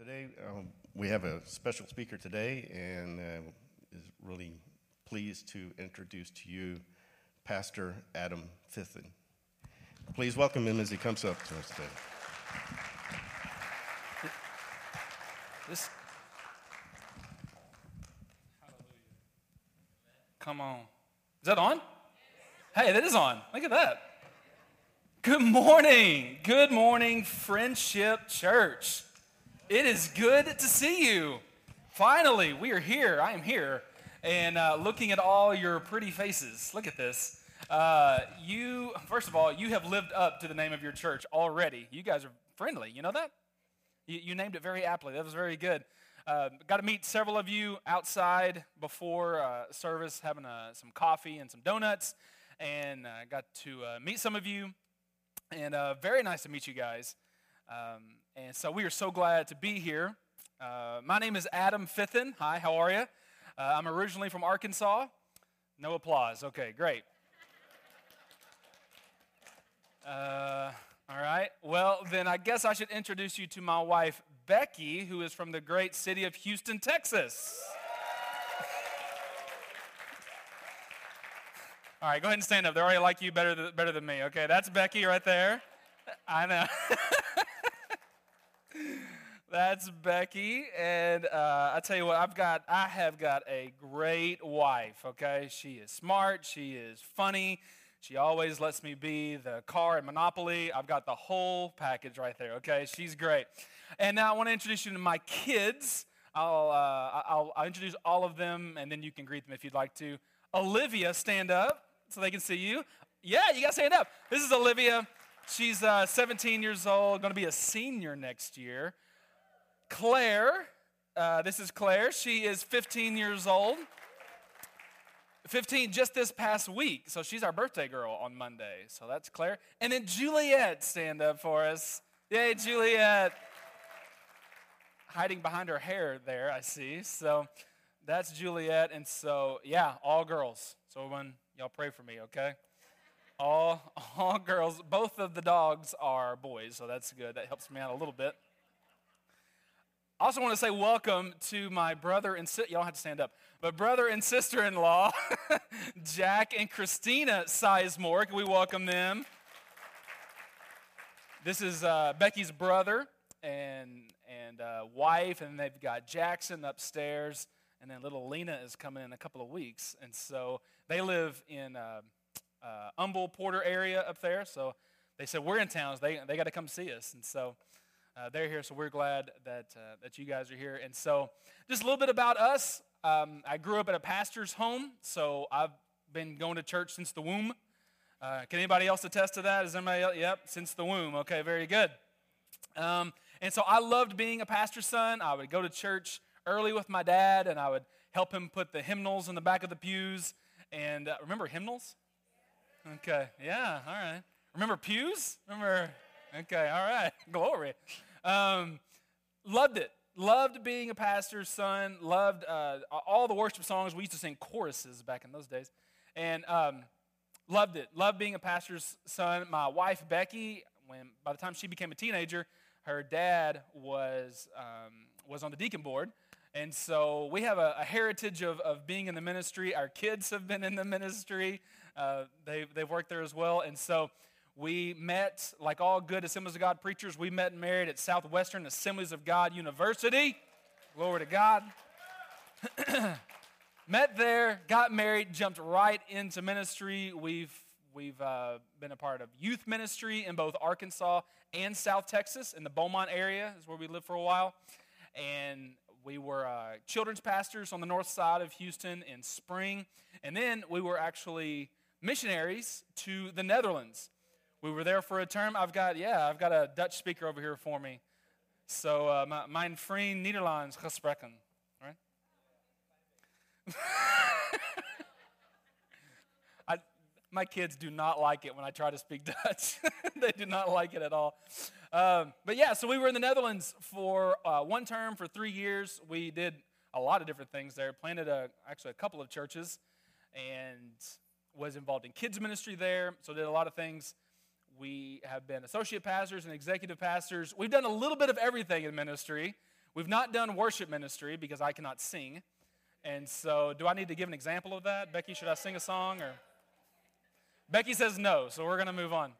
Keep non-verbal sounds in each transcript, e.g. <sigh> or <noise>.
Today, um, we have a special speaker today, and uh, is really pleased to introduce to you Pastor Adam Fithen. Please welcome him as he comes up to us today. This. Come on. Is that on? Hey, that is on. Look at that. Good morning. Good morning, Friendship Church. It is good to see you. Finally, we are here. I am here. And uh, looking at all your pretty faces. Look at this. Uh, you, first of all, you have lived up to the name of your church already. You guys are friendly. You know that? You, you named it very aptly. That was very good. Uh, got to meet several of you outside before uh, service, having uh, some coffee and some donuts. And uh, got to meet some of you. And very nice to meet you guys. Um, and so we are so glad to be here. Uh, my name is Adam Fithen. Hi, how are you? Uh, I'm originally from Arkansas. No applause. Okay, great. Uh, all right. Well, then I guess I should introduce you to my wife, Becky, who is from the great city of Houston, Texas. All right, go ahead and stand up. They already like you better better than me. Okay, that's Becky right there. I know. <laughs> That's Becky, and uh, I tell you what, I've got, I have got a great wife. Okay, she is smart, she is funny, she always lets me be the car at Monopoly. I've got the whole package right there. Okay, she's great. And now I want to introduce you to my kids. I'll, uh, I'll, I'll introduce all of them, and then you can greet them if you'd like to. Olivia, stand up so they can see you. Yeah, you got to stand up. This is Olivia. She's uh, 17 years old, going to be a senior next year. Claire, uh, this is Claire. She is 15 years old. 15 just this past week. So she's our birthday girl on Monday. So that's Claire. And then Juliet, stand up for us. Yay, Juliet. Hiding behind her hair there, I see. So that's Juliet. And so, yeah, all girls. So when y'all pray for me, okay? All, <laughs> all girls. Both of the dogs are boys, so that's good. That helps me out a little bit. I also want to say welcome to my brother and sister. Y'all have to stand up. But brother and sister in law, <laughs> Jack and Christina Sizemore. Can we welcome them? This is uh, Becky's brother and, and uh, wife, and they've got Jackson upstairs, and then little Lena is coming in a couple of weeks. And so they live in uh, uh, Humble Porter area up there. So they said, We're in town. So they, they got to come see us. And so uh, they're here, so we're glad that, uh, that you guys are here. And so, just a little bit about us. Um, I grew up at a pastor's home, so I've been going to church since the womb. Uh, can anybody else attest to that? Is anybody else? Yep, since the womb. Okay, very good. Um, and so I loved being a pastor's son. I would go to church early with my dad, and I would help him put the hymnals in the back of the pews. And uh, remember hymnals? Okay, yeah, all right. Remember pews? Remember? Okay, all right. <laughs> Glory. Um, loved it. Loved being a pastor's son. Loved uh, all the worship songs. We used to sing choruses back in those days. And um, loved it. Loved being a pastor's son. My wife, Becky, when by the time she became a teenager, her dad was, um, was on the deacon board. And so we have a, a, heritage of, of being in the ministry. Our kids have been in the ministry, uh, they, they've worked there as well. And so we met, like all good Assemblies of God preachers, we met and married at Southwestern Assemblies of God University. Glory to God. <clears throat> met there, got married, jumped right into ministry. We've we've uh, been a part of youth ministry in both Arkansas and South Texas, in the Beaumont area, is where we lived for a while. And we were uh, children's pastors on the north side of Houston in spring. And then we were actually missionaries to the Netherlands. We were there for a term. I've got, yeah, I've got a Dutch speaker over here for me. So, uh, mijn vriend Nederlands gesprekken, right? <laughs> I, my kids do not like it when I try to speak <laughs> Dutch. <laughs> they do not like it at all. Um, but yeah, so we were in the Netherlands for uh, one term for three years. We did a lot of different things there. Planted a, actually a couple of churches, and was involved in kids ministry there. So did a lot of things we have been associate pastors and executive pastors. We've done a little bit of everything in ministry. We've not done worship ministry because I cannot sing. And so, do I need to give an example of that? Becky, should I sing a song or? Becky says no, so we're going to move on.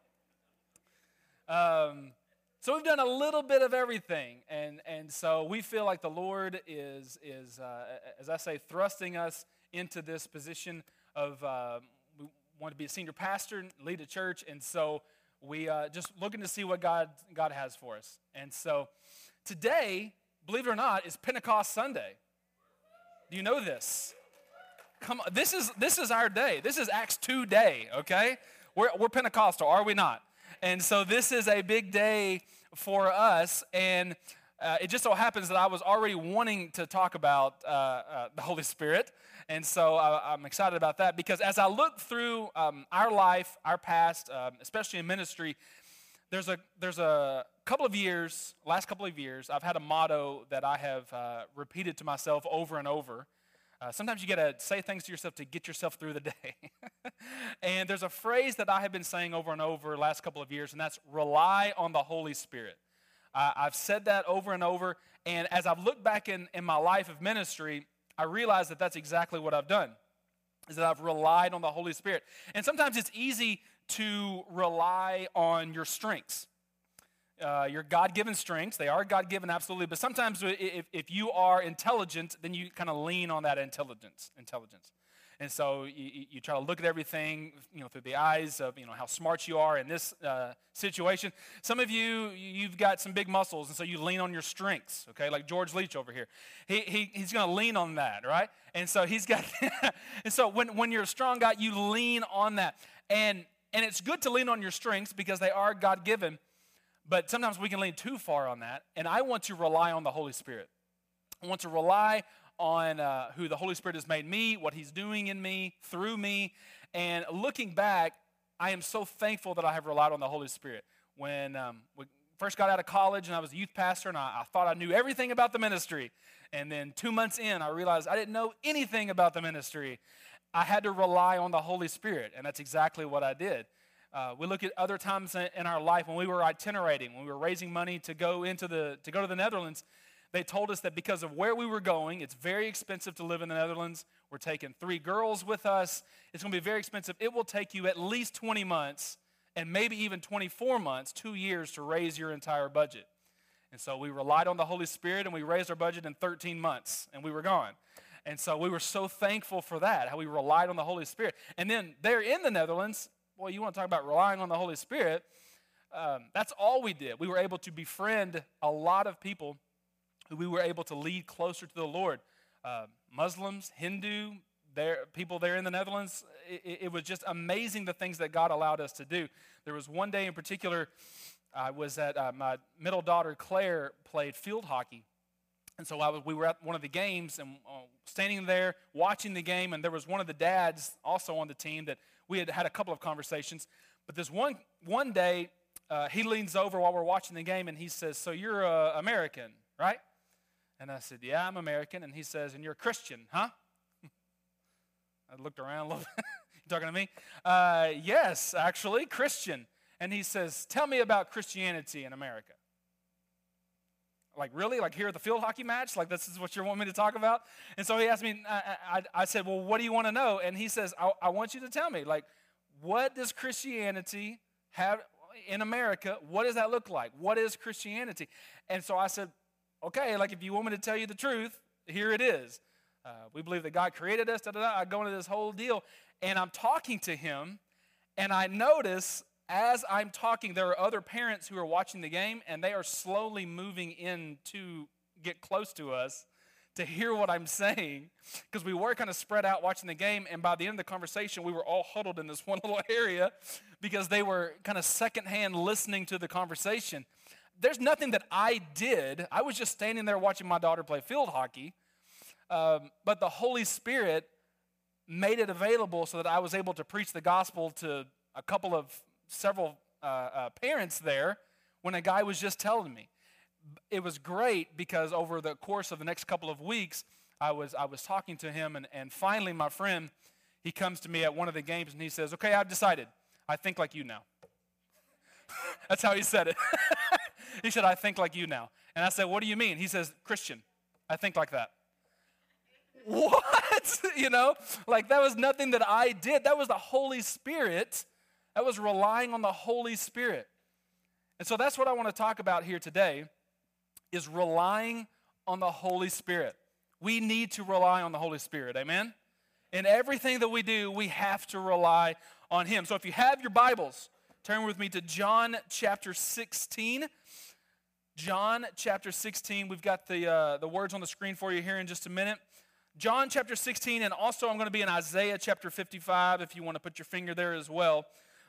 Um, so we've done a little bit of everything, and, and so we feel like the Lord is, is uh, as I say, thrusting us into this position of uh, we want to be a senior pastor, lead a church, and so we uh, just looking to see what God, God has for us. And so today, believe it or not, is Pentecost Sunday. Do you know this? Come on, this is this is our day. This is Acts 2 day, okay? We're, we're Pentecostal, are we not? And so this is a big day for us. And uh, it just so happens that I was already wanting to talk about uh, uh, the Holy Spirit. And so I, am excited about that because as I look through um, our life, our past, um, especially in ministry, there's a, there's a couple of years, last couple of years, I've had a motto that I have uh, repeated to myself over and over. Uh, sometimes you got to say things to yourself to get yourself through the <laughs> day. and there's a phrase that I have been saying over and over last couple of years, and that's rely on the Holy Spirit. Uh, I've said that over and over, and as I've looked back in, in my life of ministry, I realize that that's exactly what I've done, is that I've relied on the Holy Spirit. And sometimes it's easy to rely on your strengths uh, your God given strengths. They are God given, absolutely. But sometimes if, if you are intelligent, then you kind of lean on that intelligence. intelligence. And so you, you, try to look at everything, you know, through the eyes of, you know, how smart you are in this uh, situation. Some of you, you've got some big muscles, and so you lean on your strengths, okay? Like George Leach over here. He, he, he's going to lean on that, right? And so he's got, <laughs> and so when, when you're a strong guy, you lean on that. And, and it's good to lean on your strengths because they are God given. But sometimes we can lean too far on that. And I want to rely on the Holy Spirit. I want to rely on uh, who the Holy Spirit has made me, what He's doing in me, through me. And looking back, I am so thankful that I have relied on the Holy Spirit. When um, we first got out of college and I was a youth pastor and I, I thought I knew everything about the ministry. And then two months in, I realized I didn't know anything about the ministry. I had to rely on the Holy Spirit, and that's exactly what I did. Uh, we look at other times in our life when we were itinerating, when we were raising money to go into the to go to the Netherlands. They told us that because of where we were going, it's very expensive to live in the Netherlands. We're taking three girls with us. It's going to be very expensive. It will take you at least 20 months and maybe even 24 months, two years to raise your entire budget. And so we relied on the Holy Spirit and we raised our budget in 13 months and we were gone. And so we were so thankful for that, how we relied on the Holy Spirit. And then there in the Netherlands, boy, you want to talk about relying on the Holy Spirit. Um, that's all we did. We were able to befriend a lot of people who we were able to lead closer to the Lord. Uh, Muslims, Hindu, there, people there in the Netherlands. It, it, was just amazing the things that God allowed us to do. There was one day in particular, I was at uh, my middle daughter Claire played field hockey. And so was, we were at one of the games and uh, standing there watching the game, and there was one of the dads also on the team that we had had a couple of conversations. But this one, one day, uh, he leans over while we're watching the game and he says, So you're uh, American, right? And I said, Yeah, I'm American. And he says, And you're a Christian, huh? <laughs> I looked around a little bit. <laughs> you talking to me? Uh, yes, actually, Christian. And he says, Tell me about Christianity in America. Like, really? Like, here at the field hockey match? Like, this is what you want me to talk about? And so he asked me, I, I, I said, Well, what do you want to know? And he says, I, I want you to tell me, like, what does Christianity have in America? What does that look like? What is Christianity? And so I said, Okay, like, if you want me to tell you the truth, here it is. Uh, we believe that God created us. Da, da, da. I go into this whole deal, and I'm talking to him, and I notice as I'm talking, there are other parents who are watching the game, and they are slowly moving in to get close to us to hear what I'm saying because we were kind of spread out watching the game. And by the end of the conversation, we were all huddled in this <laughs> one little area because they were kind of secondhand listening to the conversation. There's nothing that I did. I was just standing there watching my daughter play field hockey. Um, but the Holy Spirit made it available so that I was able to preach the gospel to a couple of several uh, uh, parents there when a guy was just telling me. It was great because over the course of the next couple of weeks, I was, I was talking to him, and, and finally, my friend, he comes to me at one of the games and he says, Okay, I've decided. I think like you now. <laughs> That's how he said it. <laughs> he said, I think like you now. And I said, What do you mean? He says, Christian. I think like that. What? <laughs> you know, like that was nothing that I did. That was the Holy Spirit. That was relying on the Holy Spirit. And so that's what I want to talk about here today is relying on the Holy Spirit. We need to rely on the Holy Spirit. Amen? In everything that we do, we have to rely on Him. So if you have your Bibles, turn with me to John chapter 16. John chapter 16. We've got the, uh, the words on the screen for you here in just a minute. John chapter 16, and also I'm going to be in Isaiah chapter 55 if you want to put your finger there as well.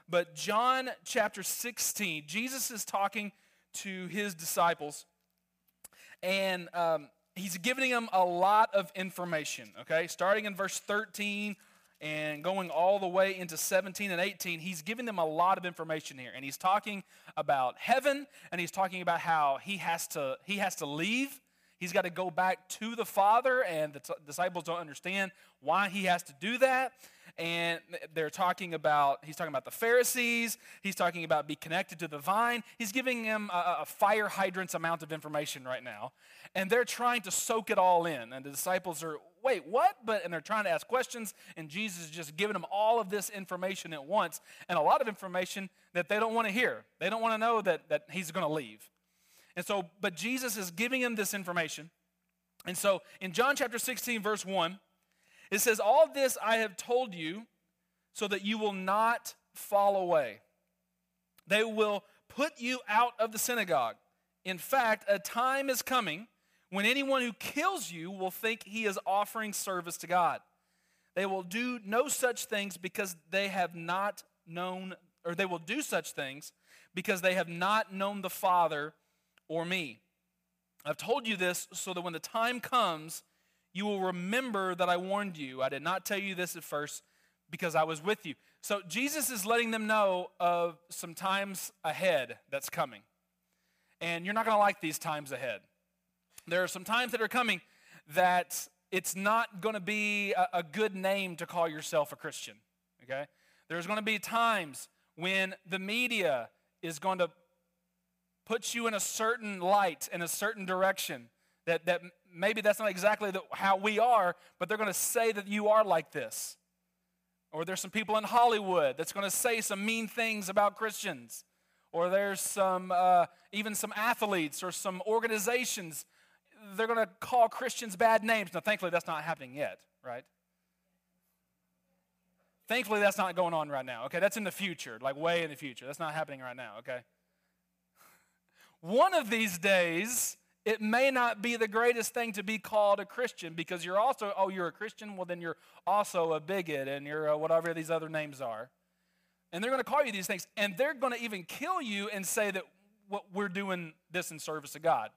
But John chapter 16, Jesus is talking to his disciples, and um, he's giving them a lot of information, okay? Starting in verse 13 and going all the way into 17 and 18, he's giving them a lot of information here. And he's talking about heaven, and he's talking about how he has to, he has to leave. He's got to go back to the Father, and the t- disciples don't understand why he has to do that and they're talking about, he's talking about the Pharisees, he's talking about be connected to the vine. He's giving them a, a fire hydrant's amount of information right now. And they're trying to soak it all in. And the disciples are, wait, what? But and they're trying to ask questions, and Jesus is just giving them all of this information at once, and a lot of information that they don't want to hear. They don't want to know that, that he's going to leave. And so, but Jesus is giving them this information. And so in John chapter 16, verse 1, it says, All this I have told you so that you will not fall away. They will put you out of the synagogue. In fact, a time is coming when anyone who kills you will think he is offering service to God. They will do no such things because they have not known, or they will do such things because they have not known the Father or me. I've told you this so that when the time comes, you will remember that I warned you. I did not tell you this at first because I was with you. So Jesus is letting them know of some times ahead that's coming. And you're not going to like these times ahead. There are some times that are coming that it's not going to be a, a good name to call yourself a Christian. Okay? There's going to be times when the media is going to put you in a certain light, in a certain direction that, that maybe that's not exactly the, how we are, but they're going to say that you are like this. Or there's some people in Hollywood that's going to say some mean things about Christians. Or there's some, uh, even some athletes or some organizations, they're going to call Christians bad names. Now, thankfully, that's not happening yet, right? Thankfully, that's not going on right now, okay? That's in the future, like way in the future. That's not happening right now, okay? <laughs> One of these days, it may not be the greatest thing to be called a Christian because you're also, oh, you're a Christian? Well, then you're also a bigot and you're a, whatever these other names are. And they're going to call you these things. And they're going to even kill you and say that what we're doing this in service of God.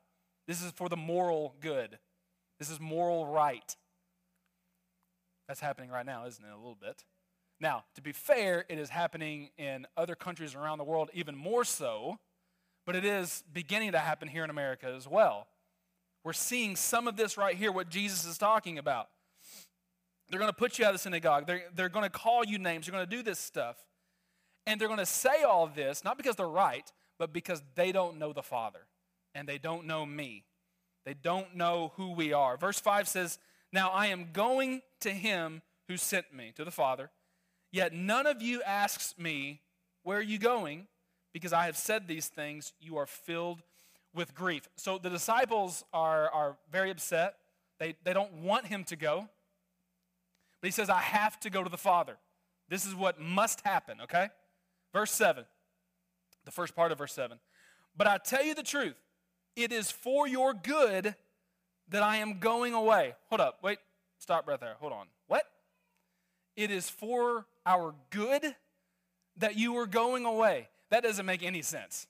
This is for the moral good. This is moral right. That's happening right now, isn't it? A little bit. Now, to be fair, it is happening in other countries around the world even more so but it is beginning to happen here in America as well. We're seeing some of this right here, what Jesus is talking about. They're going to put you out of the synagogue. They're, they're going to call you names. They're going to do this stuff. And they're going to say all this, not because they're right, but because they don't know the Father and they don't know me. They don't know who we are. Verse 5 says, Now I am going to him who sent me, to the Father, yet none of you asks me, Where are you going? Because I have said these things, you are filled with grief. So the disciples are, are very upset. They, they don't want him to go. But he says, I have to go to the Father. This is what must happen, okay? Verse 7, the first part of verse 7. But I tell you the truth, it is for your good that I am going away. Hold up, wait, stop right there. Hold on. What? It is for our good that you are going away. That doesn't make any sense.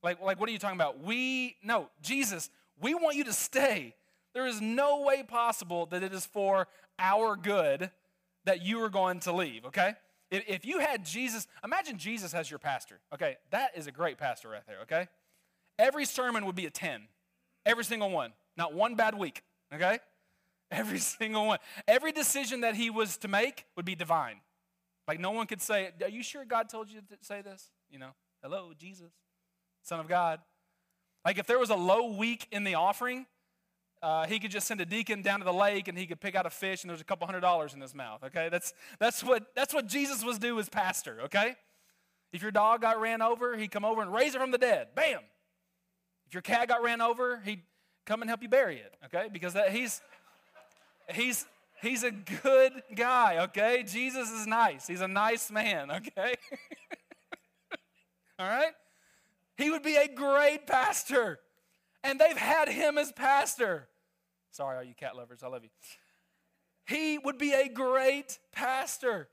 Like, like what are you talking about? We, no, Jesus, we want you to stay. There is no way possible that it is for our good that you are going to leave, okay? If, if you had Jesus, imagine Jesus as your pastor, okay? That is a great pastor right there, okay? Every sermon would be a 10, every single one, not one bad week, okay? Every <laughs> single one. Every decision that he was to make would be divine. Like no one could say, Are you sure God told you to say this? You know? Hello, Jesus, Son of God. Like if there was a low week in the offering, uh, he could just send a deacon down to the lake and he could pick out a fish and there's a couple hundred dollars in his mouth. Okay, that's that's what that's what Jesus was do as pastor. Okay, if your dog got ran over, he'd come over and raise it from the dead. Bam. If your cat got ran over, he'd come and help you bury it. Okay, because that, he's he's he's a good guy. Okay, Jesus is nice. He's a nice man. Okay. <laughs> All right. He would be a great pastor and they've had him as pastor. Sorry, all you cat lovers, I love you. He would be a great pastor.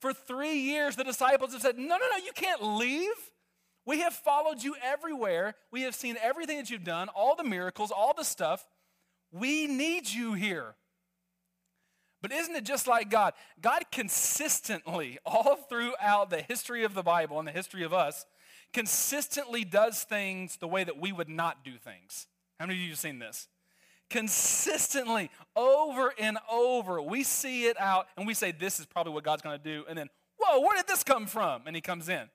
For three years, the disciples have said, No, no, no, you can't leave. We have followed you everywhere. We have seen everything that you've done, all the miracles, all the stuff. We need you here. But isn't it just like God? God consistently, <laughs> all throughout the history of the Bible and the history of us, consistently does things the way that we would not do things. How many of you have seen this? Consistently, over and over, we see it out and we say, This is probably what God's going to do. And then, Whoa, where did this come from? And He comes in.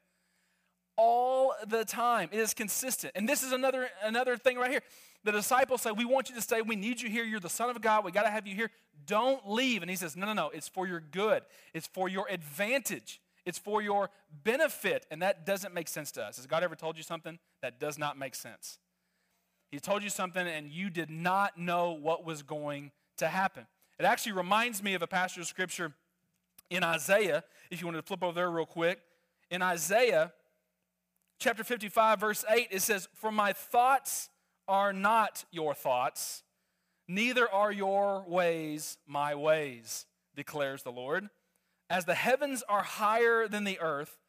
All the time. It is consistent. And this is another, another thing right here. The disciples say, We want you to stay. We need you here. You're the Son of God. We got to have you here. Don't leave. And He says, No, no, no. It's for your good, it's for your advantage. It's for your benefit, and that doesn't make sense to us. Has God ever told you something that does not make sense? He told you something, and you did not know what was going to happen. It actually reminds me of a passage of scripture in Isaiah, if you want to flip over there real quick. In Isaiah chapter 55, verse 8, it says, For my thoughts are not your thoughts, neither are your ways my ways, declares the Lord. As the heavens are higher than the earth,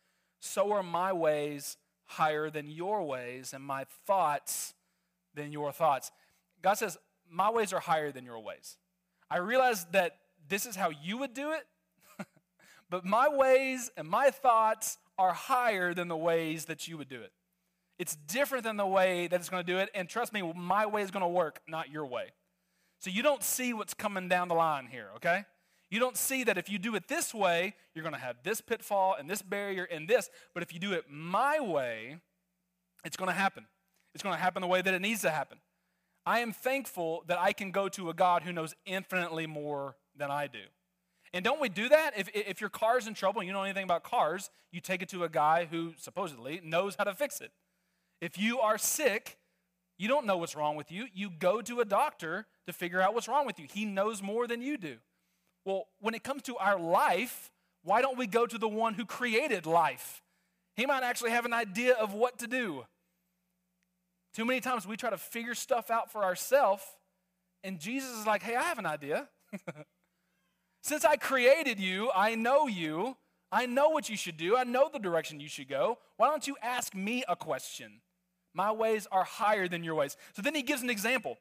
so are my ways higher than your ways, and my thoughts than your thoughts. God says, My ways are higher than your ways. I realize that this is how you would do it, <laughs> but my ways and my thoughts are higher than the ways that you would do it. It's different than the way that it's going to do it, and trust me, my way is going to work, not your way. So you don't see what's coming down the line here, okay? You don't see that if you do it this way, you're going to have this pitfall and this barrier and this. But if you do it my way, it's going to happen. It's going to happen the way that it needs to happen. I am thankful that I can go to a God who knows infinitely more than I do. And don't we do that? If, if your car's in trouble and you know anything about cars, you take it to a guy who supposedly knows how to fix it. If you are sick, you don't know what's wrong with you. You go to a doctor to figure out what's wrong with you. He knows more than you do. Well, when it comes to our life, why don't we go to the one who created life? He might actually have an idea of what to do. Too many times we try to figure stuff out for ourselves, and Jesus is like, hey, I have an idea. <laughs> Since I created you, I know you, I know what you should do, I know the direction you should go. Why don't you ask me a question? My ways are higher than your ways. So then he gives an example.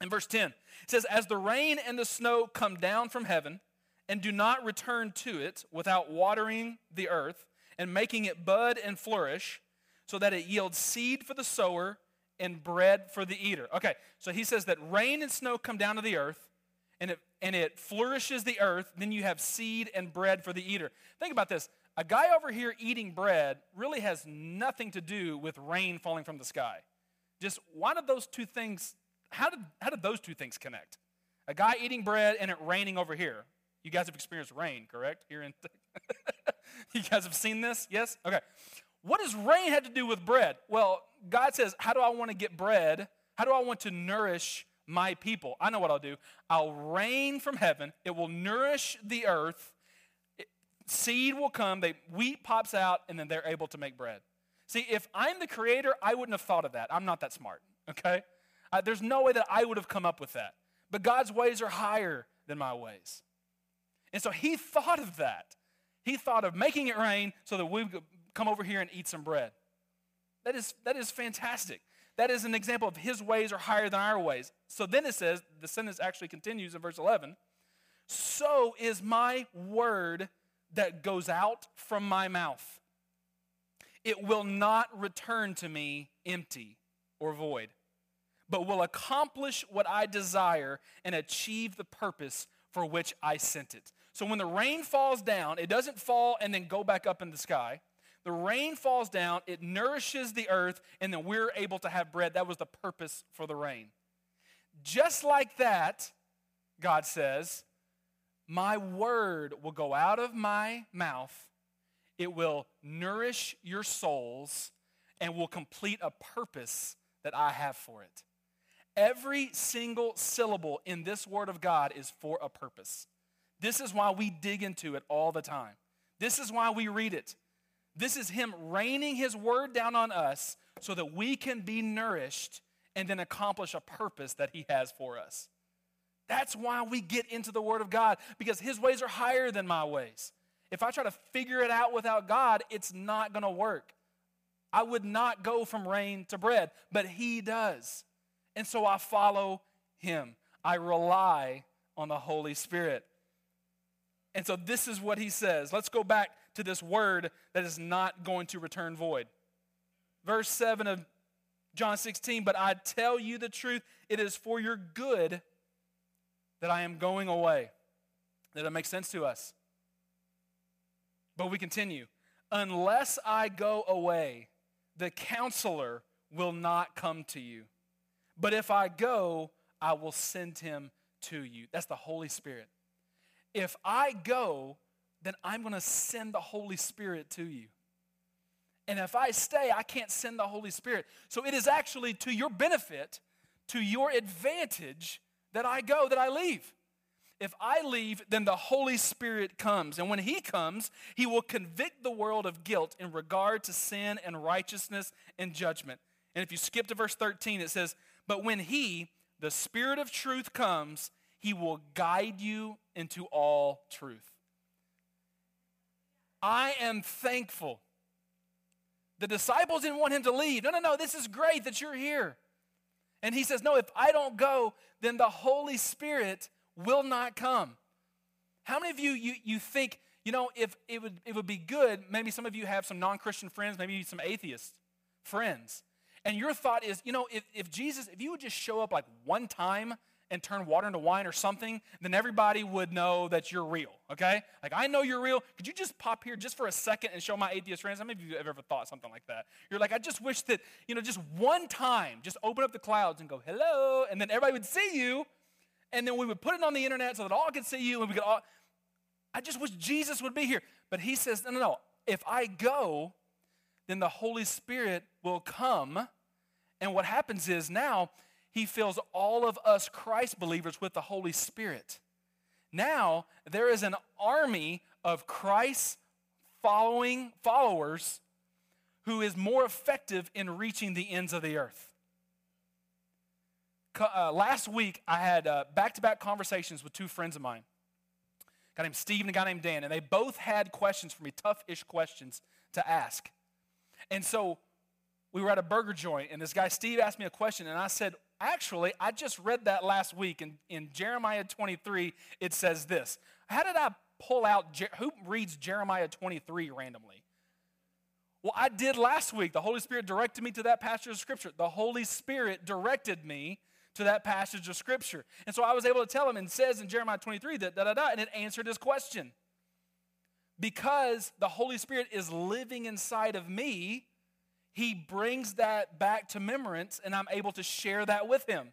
In verse 10, it says, As the rain and the snow come down from heaven and do not return to it without watering the earth and making it bud and flourish, so that it yields seed for the sower and bread for the eater. Okay, so he says that rain and snow come down to the earth and it, and it flourishes the earth, then you have seed and bread for the eater. Think about this. A guy over here eating bread really has nothing to do with rain falling from the sky. Just why did those two things how did, how did those two things connect? A guy eating bread and it raining over here. You guys have experienced rain, correct? Here in <laughs> You guys have seen this? Yes? Okay. What does rain have to do with bread? Well, God says, How do I want to get bread? How do I want to nourish my people? I know what I'll do. I'll rain from heaven, it will nourish the earth, seed will come, they, wheat pops out, and then they're able to make bread. See, if I'm the creator, I wouldn't have thought of that. I'm not that smart, okay? Uh, there's no way that I would have come up with that. But God's ways are higher than my ways. And so he thought of that. He thought of making it rain so that we could come over here and eat some bread. That is, that is fantastic. That is an example of his ways are higher than our ways. So then it says, the sentence actually continues in verse 11 So is my word that goes out from my mouth. It will not return to me empty or void but will accomplish what I desire and achieve the purpose for which I sent it. So when the rain falls down, it doesn't fall and then go back up in the sky. The rain falls down, it nourishes the earth, and then we're able to have bread. That was the purpose for the rain. Just like that, God says, my word will go out of my mouth, it will nourish your souls, and will complete a purpose that I have for it. Every single syllable in this word of God is for a purpose. This is why we dig into it all the time. This is why we read it. This is Him raining His word down on us so that we can be nourished and then accomplish a purpose that He has for us. That's why we get into the Word of God because His ways are higher than my ways. If I try to figure it out without God, it's not going to work. I would not go from rain to bread, but He does. And so I follow Him. I rely on the Holy Spirit. And so this is what He says. Let's go back to this word that is not going to return void. Verse 7 of John 16, but I tell you the truth, it is for your good that I am going away. That make sense to us? But we continue. Unless I go away, the counselor will not come to you. But if I go, I will send him to you. That's the Holy Spirit. If I go, then I'm going to send the Holy Spirit to you. And if I stay, I can't send the Holy Spirit. So it is actually to your benefit, to your advantage, that I go, that I leave. If I leave, then the Holy Spirit comes. And when He comes, He will convict the world of guilt in regard to sin and righteousness and judgment. And if you skip to verse 13, it says, But when He, the Spirit of truth, comes, He will guide you into all truth. I am thankful. The disciples didn't want him to leave. No, no, no, this is great that you're here. And he says, No, if I don't go, then the Holy Spirit will not come. How many of you, you, you think, you know, if it would, it would be good, maybe some of you have some non Christian friends, maybe some atheist friends. And your thought is, you know, if, if Jesus, if you would just show up like one time and turn water into wine or something, then everybody would know that you're real, okay? Like, I know you're real. Could you just pop here just for a second and show my atheist friends? How many of you have ever thought something like that? You're like, I just wish that, you know, just one time, just open up the clouds and go, hello, and then everybody would see you, and then we would put it on the internet so that all could see you, and we could all. I just wish Jesus would be here. But he says, no, no, no. If I go, then the Holy Spirit will come. And what happens is now, he fills all of us Christ believers with the Holy Spirit. Now, there is an army of Christ following followers who is more effective in reaching the ends of the earth. Uh, last week, I had back to back conversations with two friends of mine. A guy named Steve and a guy named Dan, and they both had questions for me, tough ish questions to ask. And so we were at a burger joint, and this guy, Steve, asked me a question, and I said, Actually, I just read that last week in, in Jeremiah 23. It says this. How did I pull out, who reads Jeremiah 23 randomly? Well, I did last week. The Holy Spirit directed me to that passage of Scripture. The Holy Spirit directed me to that passage of Scripture. And so I was able to tell him, and says in Jeremiah 23 that da da da, and it answered his question. Because the Holy Spirit is living inside of me, he brings that back to remembrance, and I'm able to share that with him.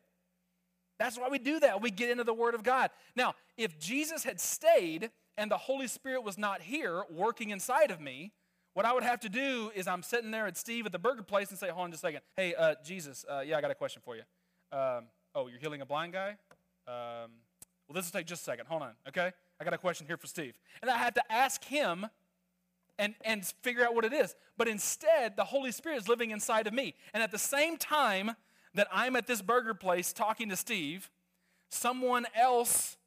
That's why we do that. We get into the Word of God. Now, if Jesus had stayed and the Holy Spirit was not here working inside of me, what I would have to do is I'm sitting there at Steve at the burger place and say, hold on just a second. Hey, uh, Jesus, uh, yeah, I got a question for you. Um, oh, you're healing a blind guy? Um, well, this will take just a second. Hold on, okay? I got a question here for Steve. And I had to ask him and, and figure out what it is. But instead, the Holy Spirit is living inside of me. And at the same time that I'm at this burger place talking to Steve, someone else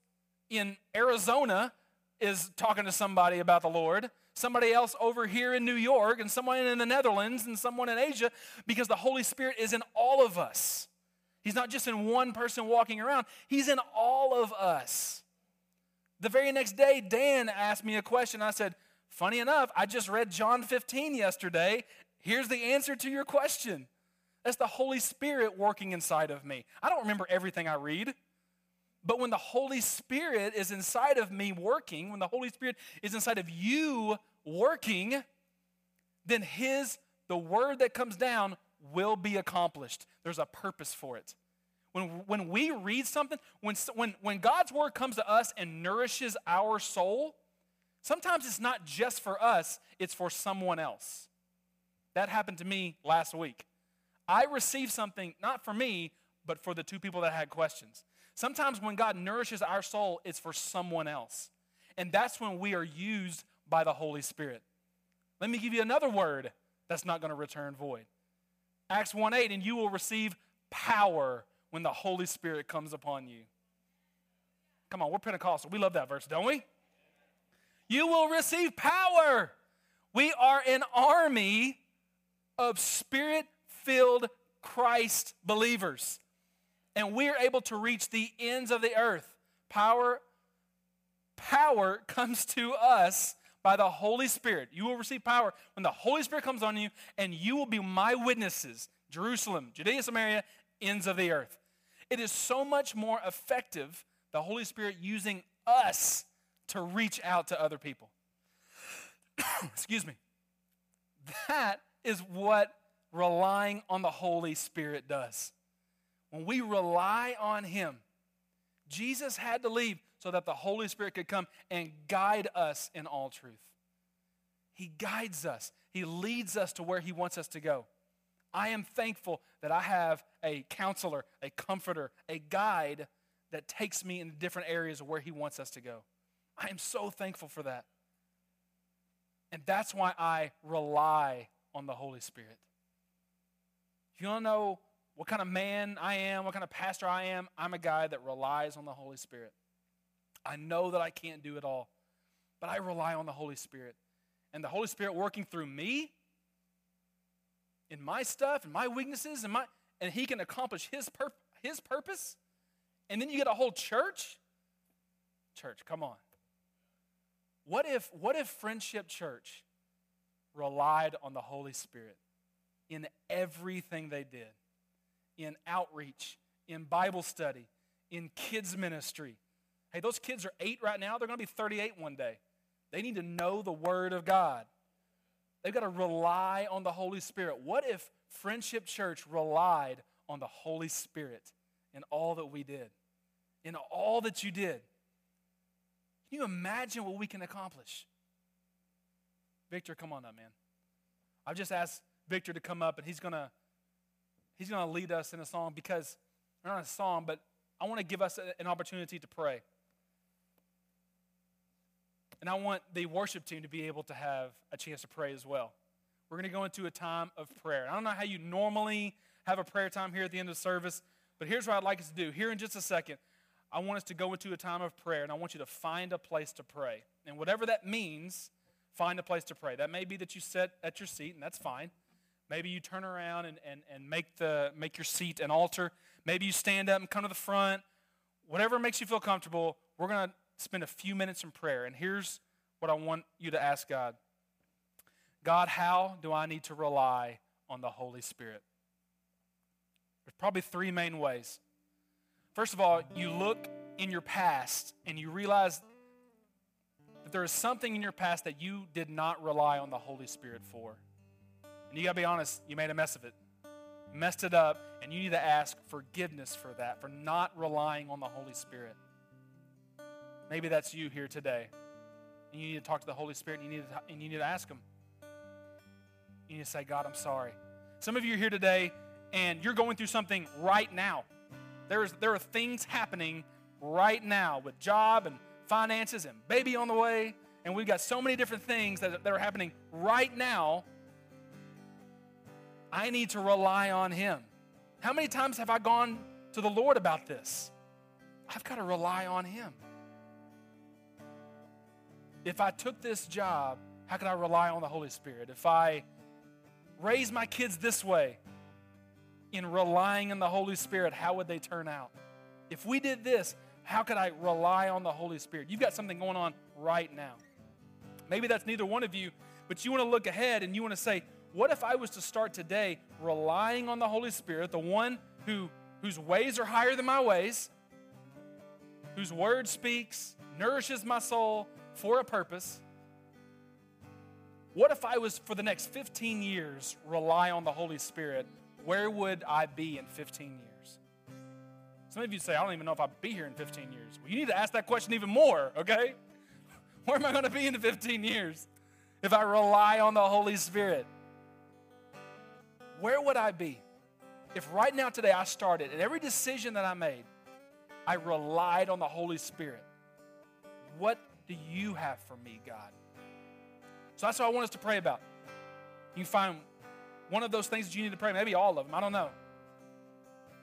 in Arizona is talking to somebody about the Lord. Somebody else over here in New York, and someone in the Netherlands, and someone in Asia, because the Holy Spirit is in all of us. He's not just in one person walking around, He's in all of us. The very next day, Dan asked me a question. I said, Funny enough, I just read John 15 yesterday. Here's the answer to your question. That's the Holy Spirit working inside of me. I don't remember everything I read, but when the Holy Spirit is inside of me working, when the Holy Spirit is inside of you working, then his the word that comes down will be accomplished. There's a purpose for it. When, when we read something, when, when, when God's word comes to us and nourishes our soul, sometimes it's not just for us, it's for someone else. That happened to me last week. I received something, not for me, but for the two people that had questions. Sometimes when God nourishes our soul, it's for someone else. And that's when we are used by the Holy Spirit. Let me give you another word that's not going to return void. Acts 1 8, and you will receive power when the Holy Spirit comes upon you. Come on, we're Pentecostal. We love that verse, don't we? You will receive power. We are an army of spirit filled Christ believers. And we are able to reach the ends of the earth. Power, power <laughs> comes to us by the Holy Spirit. You will receive power when the Holy Spirit comes on you, and you will be my witnesses. Jerusalem, Judea, Samaria, ends of the earth. It is so much more effective, the Holy Spirit using us to reach out to other people. <coughs> Excuse me. That is what relying on the Holy Spirit does. When we rely on Him, Jesus had to leave so that the Holy Spirit could come and guide us in all truth. He guides us, He leads us to where He wants us to go. I am thankful that I have a counselor, a comforter, a guide that takes me in different areas of where He wants us to go. I am so thankful for that. And that's why I rely on the Holy Spirit. You to know what kind of man I am, what kind of pastor I am, I'm a guy that relies on the Holy Spirit. I know that I can't do it all, but I rely on the Holy Spirit. And the Holy Spirit working through me in my stuff and my weaknesses and my and he can accomplish his pur- his purpose. And then you get a whole church? Church, come on. What if what if Friendship Church relied on the Holy Spirit in everything they did? In outreach, in Bible study, in kids ministry, Hey, those kids are eight right now. They're going to be 38 one day. They need to know the Word of God. They've got to rely on the Holy Spirit. What if Friendship Church relied on the Holy Spirit in all that we did? In all that you did? Can you imagine what we can accomplish? Victor, come on up, man. I've just asked Victor to come up, and he's gonna he's gonna lead us in a song because not a song, but I want to give us an opportunity to pray. And I want the worship team to be able to have a chance to pray as well. We're going to go into a time of prayer. I don't know how you normally have a prayer time here at the end of the service, but here's what I'd like us to do. Here in just a second, I want us to go into a time of prayer, and I want you to find a place to pray. And whatever that means, find a place to pray. That may be that you sit at your seat, and that's fine. Maybe you turn around and, and, and make, the, make your seat an altar. Maybe you stand up and come to the front. Whatever makes you feel comfortable, we're going to spend a few minutes in prayer. And here's what I want you to ask God God, how do I need to rely on the Holy Spirit? There's probably three main ways. First of all, you look in your past and you realize that there is something in your past that you did not rely on the Holy Spirit for. And you got to be honest, you made a mess of it. Messed it up, and you need to ask forgiveness for that, for not relying on the Holy Spirit. Maybe that's you here today. And you need to talk to the Holy Spirit and you need to, and you need to ask Him. You need to say, God, I'm sorry. Some of you are here today and you're going through something right now. There's, there are things happening right now with job and finances and baby on the way. And we've got so many different things that, that are happening right now. I need to rely on Him. How many times have I gone to the Lord about this? I've got to rely on Him. If I took this job, how could I rely on the Holy Spirit? If I raise my kids this way, in relying on the Holy Spirit, how would they turn out? If we did this, how could I rely on the Holy Spirit? You've got something going on right now. Maybe that's neither one of you, but you want to look ahead and you want to say, what if I was to start today relying on the Holy Spirit, the one who whose ways are higher than my ways, whose word speaks, nourishes my soul, for a purpose. what if I was for the next 15 years rely on the Holy Spirit? Where would I be in 15 years? Some of you say, I don't even know if I'll be here in 15 years. Well, you need to ask that question even more, okay? <laughs> Where am I going to be in 15 years if I rely on the Holy Spirit? Where would I be if right now, today, I started and every decision that I made, I relied on the Holy Spirit? What do you have for me, God? So that's what I want us to pray about. You find one of those things that you need to pray, maybe all of them, I don't know.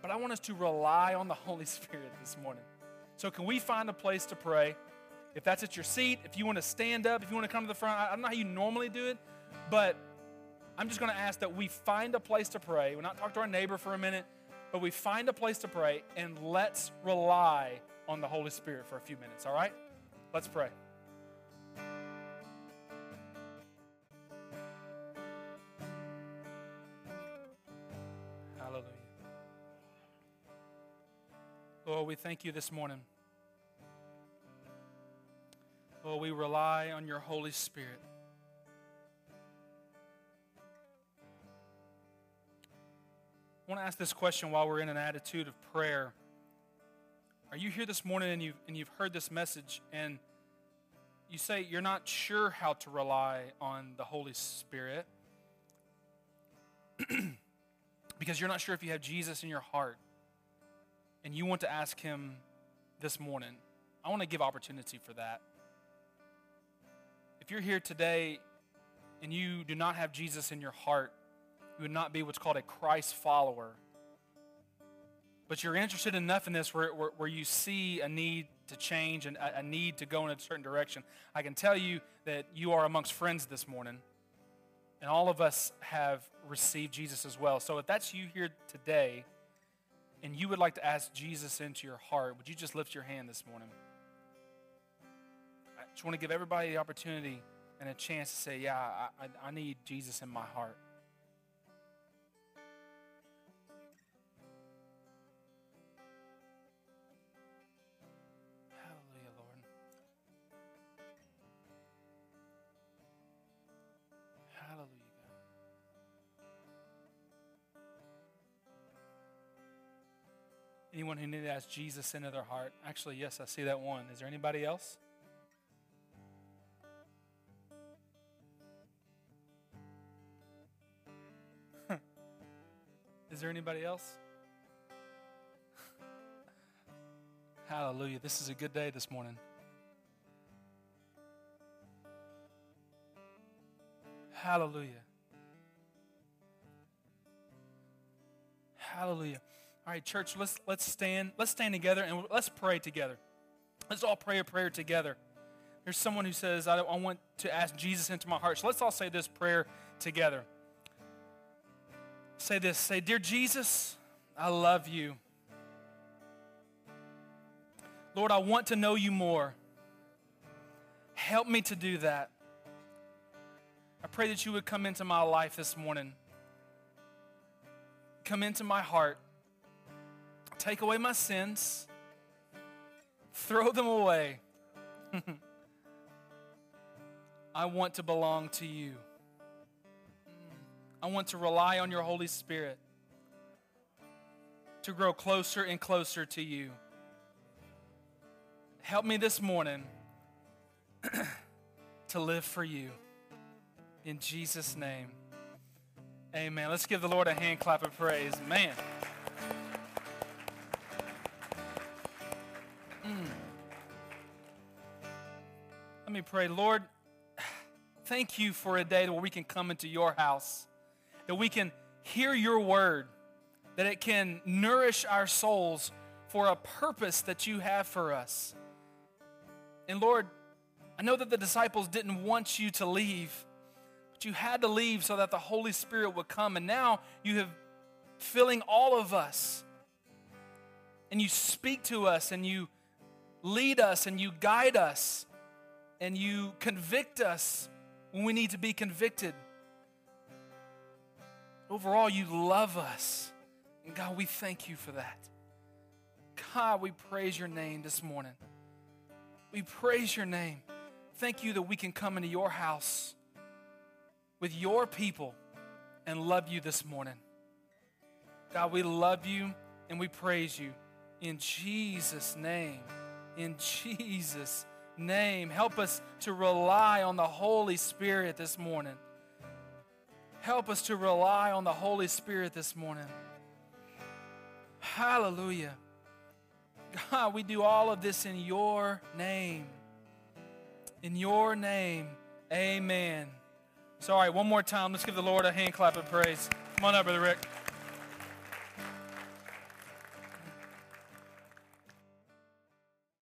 But I want us to rely on the Holy <laughs> Spirit this morning. So, can we find a place to pray? If that's at your seat, if you want to stand up, if you want to come to the front, I don't know how you normally do it, but I'm just going to ask that we find a place to pray. We're not talk to our neighbor for a minute, but we find a place to pray and let's rely on the Holy Spirit for a few minutes, all right? Let's pray. Lord, we thank you this morning. Lord, we rely on your Holy Spirit. I want to ask this question while we're in an attitude of prayer. Are you here this morning and you've, and you've heard this message and you say you're not sure how to rely on the Holy Spirit <clears throat> because you're not sure if you have Jesus in your heart and you want to ask Him this morning? I want to give opportunity for that. If you're here today and you do not have Jesus in your heart, you would not be what's called a Christ follower. But you're interested enough in this where, where, where you see a need to change and a, a need to go in a certain direction. I can tell you that you are amongst friends this morning, and all of us have received Jesus as well. So if that's you here today, and you would like to ask Jesus into your heart, would you just lift your hand this morning? I just want to give everybody the opportunity and a chance to say, Yeah, I, I, I need Jesus in my heart. Anyone who needed to ask Jesus into their heart? Actually, yes, I see that one. Is there anybody else? <laughs> Is there anybody else? <laughs> Hallelujah. This is a good day this morning. Hallelujah. Hallelujah. All right, church, let's let's stand. Let's stand together and let's pray together. Let's all pray a prayer together. There's someone who says, I, I want to ask Jesus into my heart. So let's all say this prayer together. Say this. Say, Dear Jesus, I love you. Lord, I want to know you more. Help me to do that. I pray that you would come into my life this morning. Come into my heart. Take away my sins. Throw them away. <laughs> I want to belong to you. I want to rely on your Holy Spirit to grow closer and closer to you. Help me this morning <clears throat> to live for you. In Jesus' name, amen. Let's give the Lord a hand clap of praise. Man. Let me pray. Lord, thank you for a day where we can come into your house, that we can hear your word, that it can nourish our souls for a purpose that you have for us. And Lord, I know that the disciples didn't want you to leave, but you had to leave so that the Holy Spirit would come. And now you have filling all of us. And you speak to us and you lead us and you guide us and you convict us when we need to be convicted. Overall, you love us. And God, we thank you for that. God, we praise your name this morning. We praise your name. Thank you that we can come into your house with your people and love you this morning. God, we love you and we praise you in Jesus' name. In Jesus' name. Help us to rely on the Holy Spirit this morning. Help us to rely on the Holy Spirit this morning. Hallelujah. God, we do all of this in your name. In your name, amen. So, all right, one more time. Let's give the Lord a hand clap of praise. Come on up, Brother Rick.